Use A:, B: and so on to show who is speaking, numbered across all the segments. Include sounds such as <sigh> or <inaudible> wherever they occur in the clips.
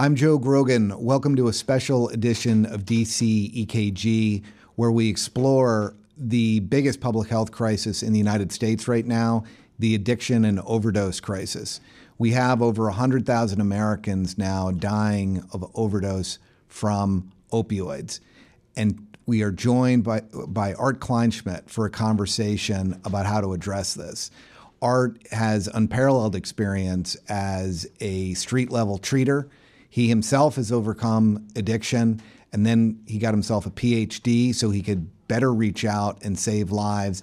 A: I'm Joe Grogan. Welcome to a special edition of DC EKG where we explore the biggest public health crisis in the United States right now the addiction and overdose crisis. We have over 100,000 Americans now dying of overdose from opioids. And we are joined by, by Art Kleinschmidt for a conversation about how to address this. Art has unparalleled experience as a street level treater. He himself has overcome addiction, and then he got himself a PhD so he could better reach out and save lives.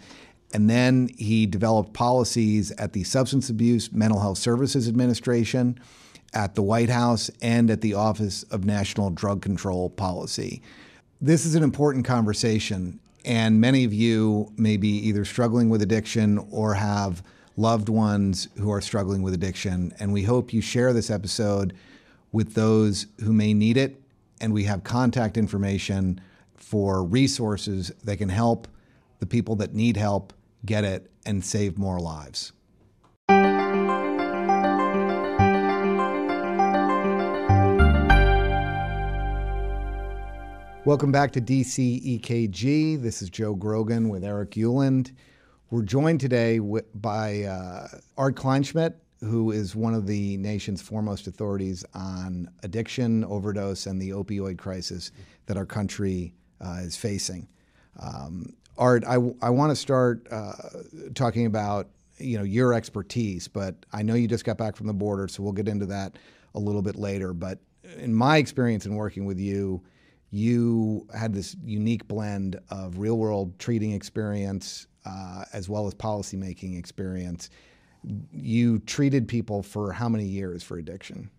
A: And then he developed policies at the Substance Abuse Mental Health Services Administration, at the White House, and at the Office of National Drug Control Policy. This is an important conversation, and many of you may be either struggling with addiction or have loved ones who are struggling with addiction. And we hope you share this episode with those who may need it. And we have contact information for resources that can help the people that need help get it and save more lives. Welcome back to DC EKG. This is Joe Grogan with Eric Ueland. We're joined today by uh, Art Kleinschmidt, who is one of the nation's foremost authorities on addiction, overdose, and the opioid crisis that our country uh, is facing. Um, Art, I, I want to start uh, talking about you know your expertise, but I know you just got back from the border, so we'll get into that a little bit later. But in my experience in working with you, you had this unique blend of real world treating experience uh, as well as policymaking experience. You treated people for how many years for addiction?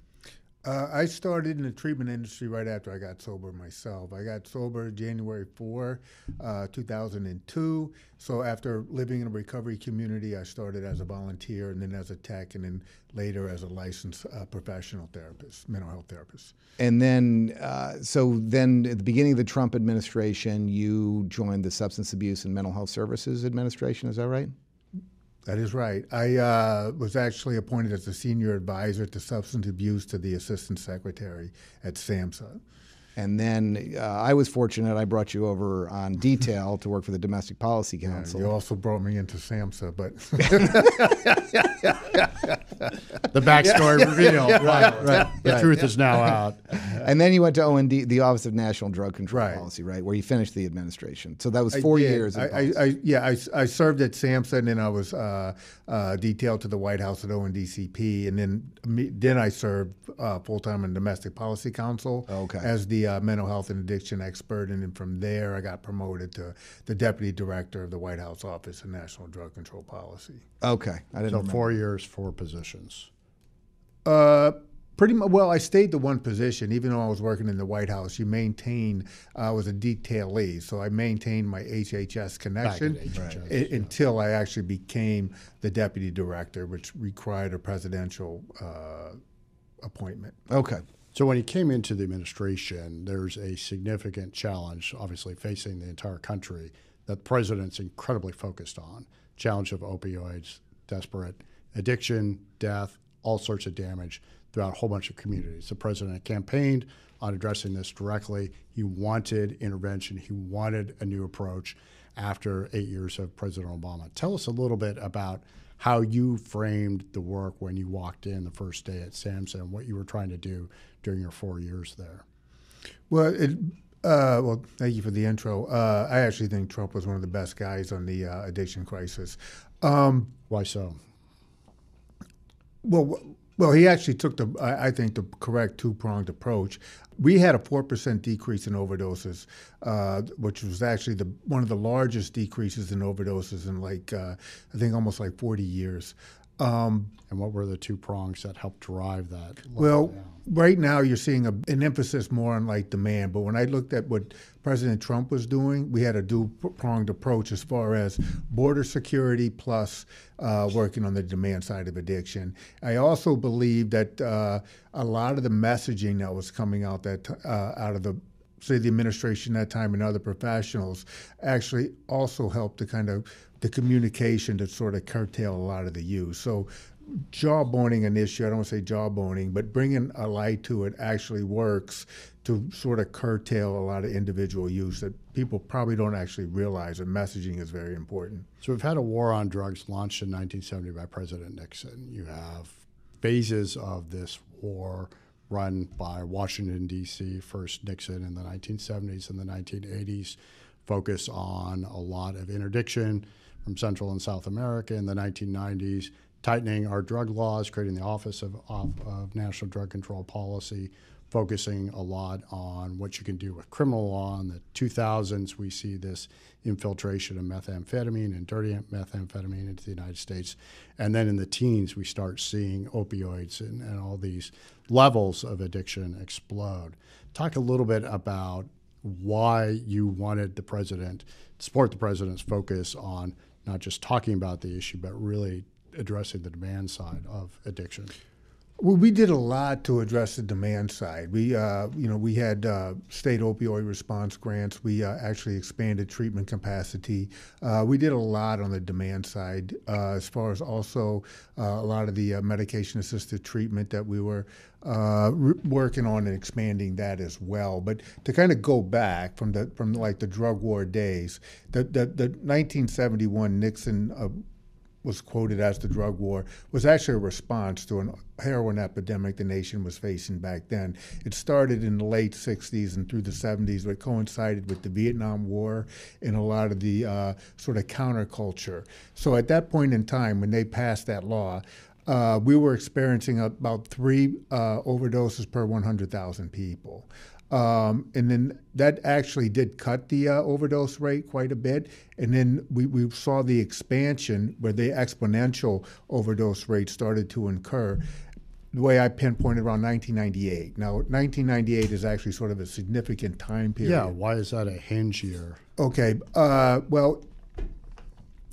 B: Uh, I started in the treatment industry right after I got sober myself. I got sober January 4, uh, 2002. So after living in a recovery community, I started as a volunteer and then as a tech and then later as a licensed uh, professional therapist, mental health therapist.
A: And then, uh, so then at the beginning of the Trump administration, you joined the Substance Abuse and Mental Health Services Administration, is that right?
B: That is right. I uh, was actually appointed as the senior advisor to substance abuse to the assistant secretary at SAMHSA.
A: And then uh, I was fortunate. I brought you over on detail to work for the Domestic Policy Council.
B: Yeah, you also brought me into SAMHSA, but <laughs> <laughs>
C: the backstory yeah. revealed. right, right, right. The right. truth is now out. <laughs>
A: And then you went to OND, the Office of National Drug Control Policy, right, where you finished the administration. So that was four years.
B: I, I, I, yeah, I, I served at SAMHSA, and then I was uh, uh, detailed to the White House at ONDCP, and then then I served uh, full time in Domestic Policy Council
A: okay.
B: as the uh, mental health and addiction expert, and then from there I got promoted to the deputy director of the White House Office of National Drug Control Policy.
A: Okay,
C: I didn't. So remember. four years, four positions.
B: Uh, pretty much. Well, I stayed the one position, even though I was working in the White House. You maintain. Uh, I was a detailee, so I maintained my HHS connection HHS, yeah. until I actually became the deputy director, which required a presidential uh, appointment.
A: Okay.
C: So when he came into the administration, there's a significant challenge, obviously facing the entire country, that the president's incredibly focused on: challenge of opioids, desperate addiction, death, all sorts of damage throughout a whole bunch of communities. The president campaigned on addressing this directly. He wanted intervention. He wanted a new approach after eight years of President Obama. Tell us a little bit about how you framed the work when you walked in the first day at SAMHSA and what you were trying to do during your four years there.
B: Well, it, uh, well, thank you for the intro. Uh, I actually think Trump was one of the best guys on the uh, addiction crisis.
C: Um, Why so?
B: Well, well, he actually took the, I think, the correct two pronged approach. We had a four percent decrease in overdoses, uh, which was actually the one of the largest decreases in overdoses in like uh, I think almost like forty years.
C: Um, and what were the two prongs that helped drive that?
B: Well, down? right now you're seeing a, an emphasis more on like demand, but when I looked at what President Trump was doing, we had a dual pronged approach as far as border security plus uh, working on the demand side of addiction. I also believe that uh, a lot of the messaging that was coming out that uh, out of the say the administration at that time and other professionals actually also helped to kind of the communication to sort of curtail a lot of the use. So jawboning an issue. I don't want to say jawboning, but bringing a light to it actually works to sort of curtail a lot of individual use that people probably don't actually realize that messaging is very important.
C: So we've had a war on drugs launched in 1970 by President Nixon. You have phases of this war run by Washington, D.C., first Nixon in the 1970s and the 1980s, focus on a lot of interdiction from Central and South America in the 1990s, tightening our drug laws, creating the Office of, of, of National Drug Control Policy, focusing a lot on what you can do with criminal law. In the 2000s, we see this infiltration of methamphetamine and dirty methamphetamine into the United States. And then in the teens, we start seeing opioids and, and all these levels of addiction explode. Talk a little bit about why you wanted the president, support the president's focus on not just talking about the issue, but really addressing the demand side of addiction.
B: Well, we did a lot to address the demand side. We, uh, you know, we had uh, state opioid response grants. We uh, actually expanded treatment capacity. Uh, we did a lot on the demand side, uh, as far as also uh, a lot of the medication-assisted treatment that we were re- working on and expanding that as well. But to kind of go back from the from like the drug war days, the the, the 1971 Nixon was quoted as the drug war was actually a response to a heroin epidemic the nation was facing back then. It started in the late 60s and through the 70s, but coincided with the Vietnam War and a lot of the uh, sort of counterculture. So at that point in time, when they passed that law, uh, we were experiencing about three uh, overdoses per 100,000 people. Um, and then that actually did cut the uh, overdose rate quite a bit. And then we, we saw the expansion where the exponential overdose rate started to incur. The way I pinpointed around 1998. Now, 1998 is actually sort of a significant time period.
C: Yeah, why is that a hinge year?
B: Okay, uh, well,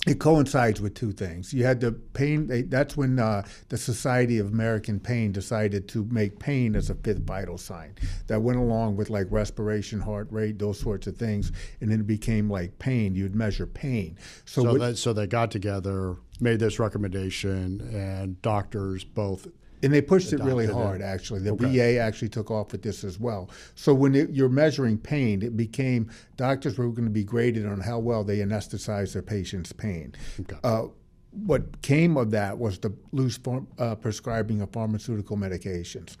B: it coincides with two things. You had the pain. That's when uh, the Society of American Pain decided to make pain as a fifth vital sign. That went along with like respiration, heart rate, those sorts of things, and then it became like pain. You'd measure pain.
C: So, so, what, that, so they got together, made this recommendation, and doctors both
B: and they pushed it really hard, actually. The okay. VA actually took off with this as well. So when it, you're measuring pain, it became doctors were going to be graded on how well they anesthetize their patient's pain. Okay. Uh, what came of that was the loose form, uh, prescribing of pharmaceutical medications.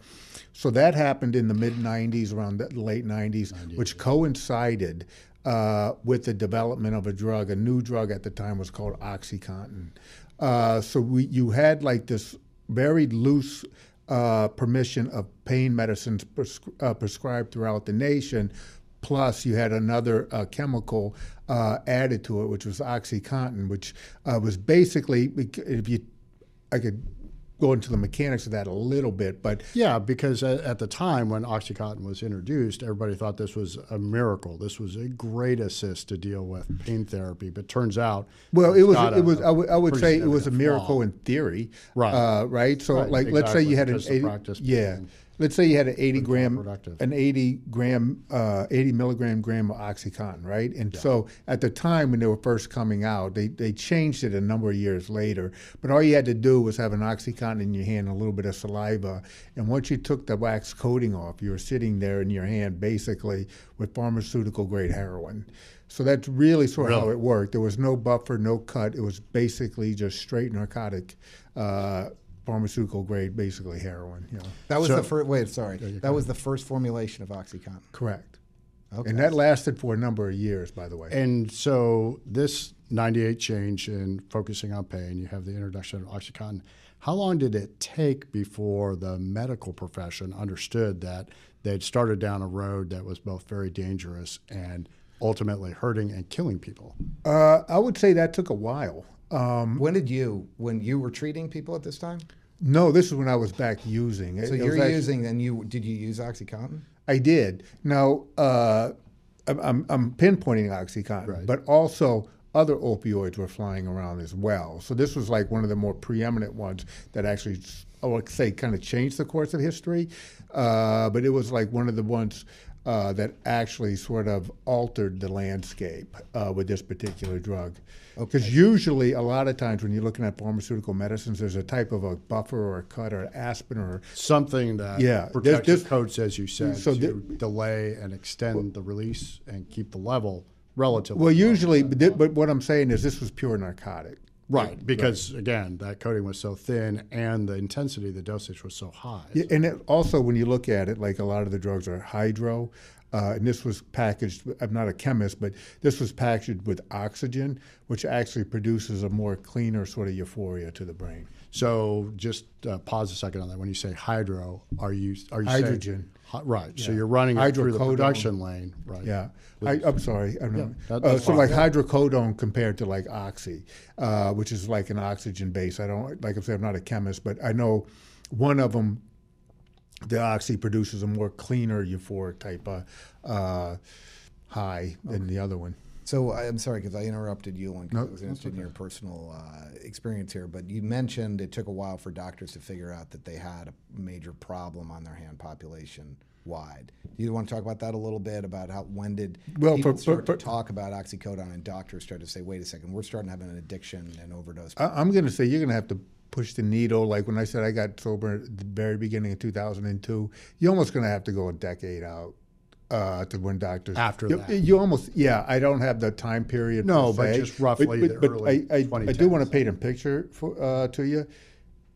B: So that happened in the mid 90s, around the late 90s, which coincided uh, with the development of a drug. A new drug at the time was called OxyContin. Uh, so we, you had like this very loose uh, permission of pain medicines uh, prescribed throughout the nation. Plus, you had another uh, chemical uh, added to it, which was OxyContin, which uh, was basically, if you, I could go into the mechanics of that a little bit, but
C: yeah, because at, the time when OxyContin was introduced, everybody thought this was a miracle. This was a great assist to deal with pain therapy, but turns out
B: well, it was it was I, w- I would say it was a miracle flaw. in theory, right? Uh, right. So right, like, exactly. let's say you had an 80, yeah. Pain let's say you had an 80 gram an 80 gram uh, 80 milligram gram of oxycontin right and yeah. so at the time when they were first coming out they, they changed it a number of years later but all you had to do was have an oxycontin in your hand a little bit of saliva and once you took the wax coating off you were sitting there in your hand basically with pharmaceutical grade heroin so that's really sort of really? how it worked. There was no buffer, no cut. It was basically just straight narcotic uh, pharmaceutical grade, basically heroin. You know.
A: That was so, the first. Wait, sorry. That was the first formulation of OxyContin.
B: Correct. Okay. And that lasted for a number of years, by the way.
C: And so this 98 change in focusing on pain, you have the introduction of OxyContin. How long did it take before the medical profession understood that they'd started down a road that was both very dangerous and ultimately hurting and killing people?
B: Uh, I would say that took a while.
A: Um, when did you, when you were treating people at this time?
B: No, this is when I was back using.
A: It, so you're actually, using, and you did you use OxyContin?
B: I did. Now uh, I'm, I'm pinpointing OxyContin, right. but also other opioids were flying around as well. So this was like one of the more preeminent ones that actually, I would say, kind of changed the course of history. Uh, but it was like one of the ones uh, that actually sort of altered the landscape uh, with this particular drug. Because usually, a lot of times when you're looking at pharmaceutical medicines, there's a type of a buffer or a cut or aspirin or
C: Something that
B: Yeah,
C: protects
B: this-
C: the coats, as you said,
B: so
C: to
B: thi-
C: delay and extend the release and keep the level relatively.
B: well, usually, but, thi- but what I'm saying is this was pure narcotic.
C: Right, because again, that coating was so thin and the intensity, the dosage was so high.
B: Yeah, and it, also when you look at it, like a lot of the drugs are hydro, uh, and this was packaged. I'm not a chemist, but this was packaged with oxygen, which actually produces a more cleaner sort of euphoria to the brain.
C: So just uh, pause a second on that. When you say hydro, are you are you
B: Hydrogen.
C: Right. So you're running it through the production lane, right?
B: Yeah, I, I'm sorry. I don't know.
C: that-
B: uh, so
C: fine.
B: like hydrocodone compared to like oxy, uh, which is like an oxygen base. I don't like I said I'm not a chemist, but I know one of them, the oxy produces a more cleaner euphoric type of uh, high than the other one.
A: So I'm sorry because I interrupted you and I was interested in your personal uh, experience here. But you mentioned it took a while for doctors to figure out that they had a major problem on their hand population wide. Do you want to talk about that a little bit about how when did
B: Well,
A: people
B: for-
A: start
B: for-
A: to talk about oxycodone and doctors start to say, wait a second, we're starting to have an addiction and overdose.
B: I, I'm going to say you're going to have to push the needle. Like when I said I got sober at the very beginning of 2002, you're almost going to have to go a decade out uh, to when doctors
C: After
B: you,
C: that.
B: You almost yeah. I don't have the time period.
C: No, but
B: se,
C: just roughly the
B: but,
C: early
B: I, I, I do want to paint a picture for, uh, to you.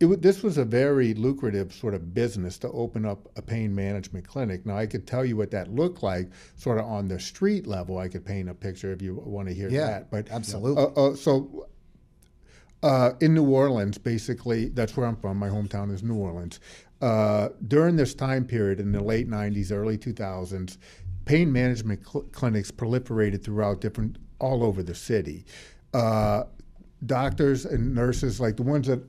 B: It, this was a very lucrative sort of business to open up a pain management clinic. Now I could tell you what that looked like, sort of on the street level. I could paint a picture if you want to hear
A: Yeah,
B: that. But
A: absolutely.
B: uh, uh, so uh, in New Orleans, basically, that's where I'm from. My hometown is New Orleans. Uh, during this time period in the late 90s, early 2000s, pain management cl- clinics proliferated throughout different, all over the city. Uh, doctors and nurses, like the ones that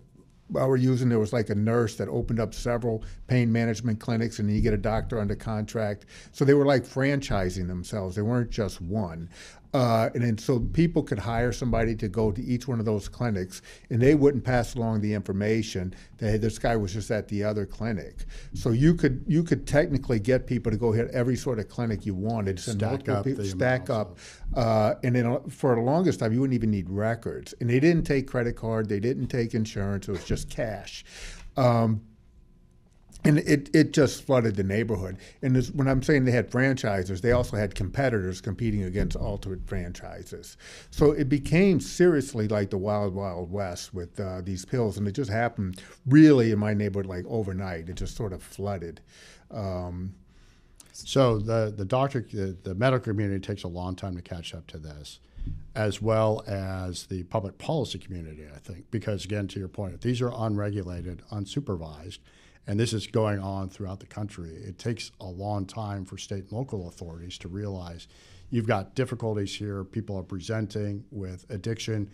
B: I were using, there was like a nurse that opened up several pain management clinics, and you get a doctor under contract. So they were like franchising themselves. They weren't just one. Uh, and then so people could hire somebody to go to each one of those clinics, and they wouldn't pass along the information that hey, this guy was just at the other clinic. So you could you could technically get people to go hit every sort of clinic you wanted,
C: Stack
B: multiple
C: up
B: people- stack up, uh, and then uh, for the longest time you wouldn't even need records, and they didn't take credit card, they didn't take insurance, it was just cash. Um, and it, it just flooded the neighborhood. And this, when I'm saying they had franchises, they also had competitors competing against alternate franchises. So it became seriously like the wild, wild west with uh, these pills. And it just happened really in my neighborhood like overnight. It just sort of flooded. Um,
C: So the the doctor, the, the medical community takes a long time to catch up to this, as well as the public policy community. I think because again, to your point, these are unregulated, unsupervised, and this is going on throughout the country, it takes a long time for state and local authorities to realize you've got difficulties here. People are presenting with addiction,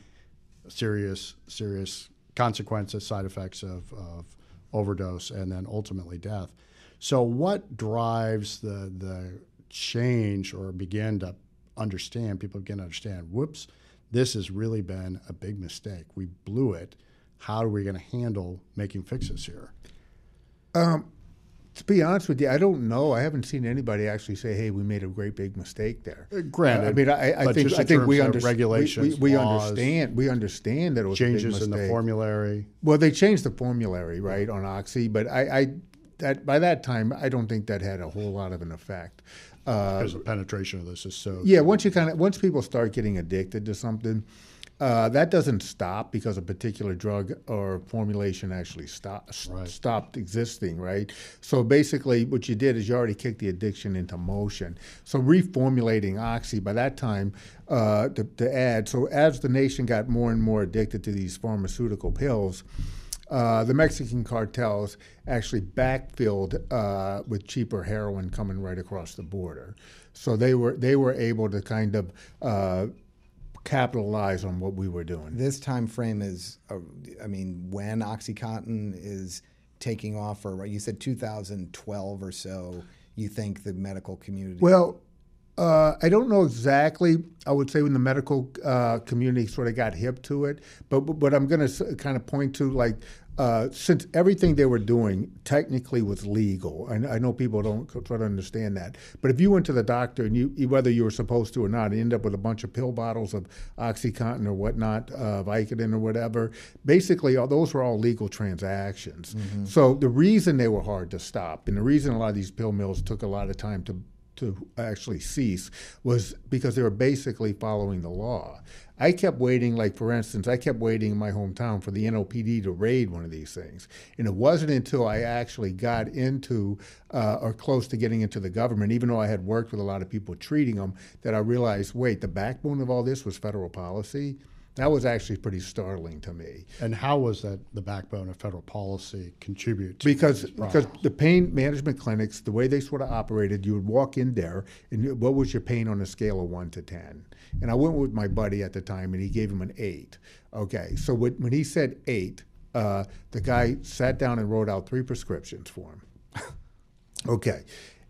C: serious serious consequences, side effects of, of overdose, and then ultimately death. So, what drives the the change or begin to understand? People begin to understand. Whoops, this has really been a big mistake. We blew it. How are we going to handle making fixes here?
B: To be honest with you, I don't know. I haven't seen anybody actually say, "Hey, we made a great big mistake there."
C: Uh, granted,
B: I mean, I, I think I think we understand.
C: regulations,
B: we, we
C: laws,
B: understand. We understand that it was a big
C: Changes in the formulary.
B: Well, they changed the formulary, right, on Oxy, but I, I that by that time, I don't think that had a whole lot of an effect. Uh,
C: because the penetration of this is so
B: yeah, once you kind of once people start getting addicted to something, uh, that doesn't stop because a particular drug or formulation actually stop,
C: Right.
B: stopped existing, right? So basically, what you did is you already kicked the addiction into motion. So reformulating oxy by that time uh, to, to add. So as the nation got more and more addicted to these pharmaceutical pills. Uh, the Mexican cartels actually backfilled uh, with cheaper heroin coming right across the border, so they were they were able to kind of uh, capitalize on what we were doing.
A: This time frame is, uh, I mean, when OxyContin is taking off, or you said 2012 or so. You think the medical community?
B: Well, uh, I don't know exactly. I would say when the medical uh, community sort of got hip to it, but but, but I'm going to kind of point to like uh, since everything they were doing technically was legal, I, I know people don't try to understand that. But if you went to the doctor and you, whether you were supposed to or not, and end up with a bunch of pill bottles of OxyContin or whatnot, uh, Vicodin or whatever, basically all, those were all legal transactions. So the reason they were hard to stop, and the reason a lot of these pill mills took a lot of time to to actually cease was because they were basically following the law. I kept waiting, like for instance, I kept waiting in my hometown for the NOPD to raid one of these things. And it wasn't until I actually got into uh, or close to getting into the government, even though I had worked with a lot of people treating them, that I realized wait, the backbone of all this was federal policy. That was actually pretty startling to me.
C: And how was that the backbone of federal policy contribute to
B: because because the pain management clinics, the way they sort of operated, you would walk in there, and what was your pain on a scale of one to ten? And I went with my buddy at the time, and he gave him an eight. Okay, so when, when he said eight, uh, the guy sat down and wrote out three prescriptions for him. <laughs> Okay.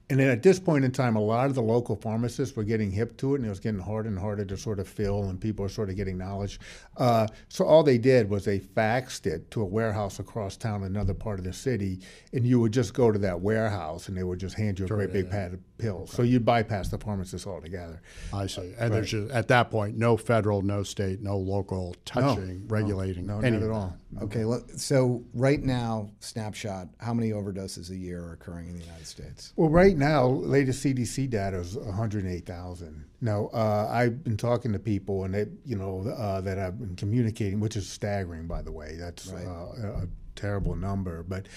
B: And then at this point in time, a lot of the local pharmacists were getting hip to it, and it was getting harder and harder to sort of fill, and people were sort of getting knowledge. Uh, so all they did was they faxed it to a warehouse across town, in another part of the city, and you would just go to that warehouse, and they would just hand you a great big pad of pills. So you'd bypass the pharmacist altogether.
C: I see. And there's just, at that point no federal, no state, no local touching, regulating
B: No,
C: any
B: not at all.
A: Okay, look, so right now, snapshot, how many overdoses a year are occurring in the United States?
B: Well, right now, latest CDC data is 108,000. Now, uh, I've been talking to people, and they, you know, uh, that I've been communicating, which is staggering, by the way. That's
A: Right.
B: uh, a terrible number, but.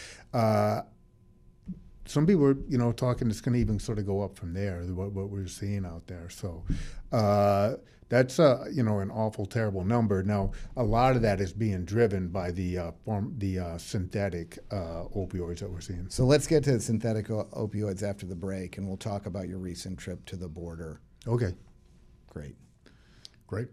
B: Some people are, you know, talking it's going to even sort of go up from there. What, what we're seeing out there, so uh, that's uh, you know an awful terrible number. Now, a lot of that is being driven by the uh, form, the uh, synthetic uh, opioids that we're seeing.
A: So let's get to the synthetic o- opioids after the break, and we'll talk about your recent trip to the border.
B: Okay.
A: Great.
C: Great.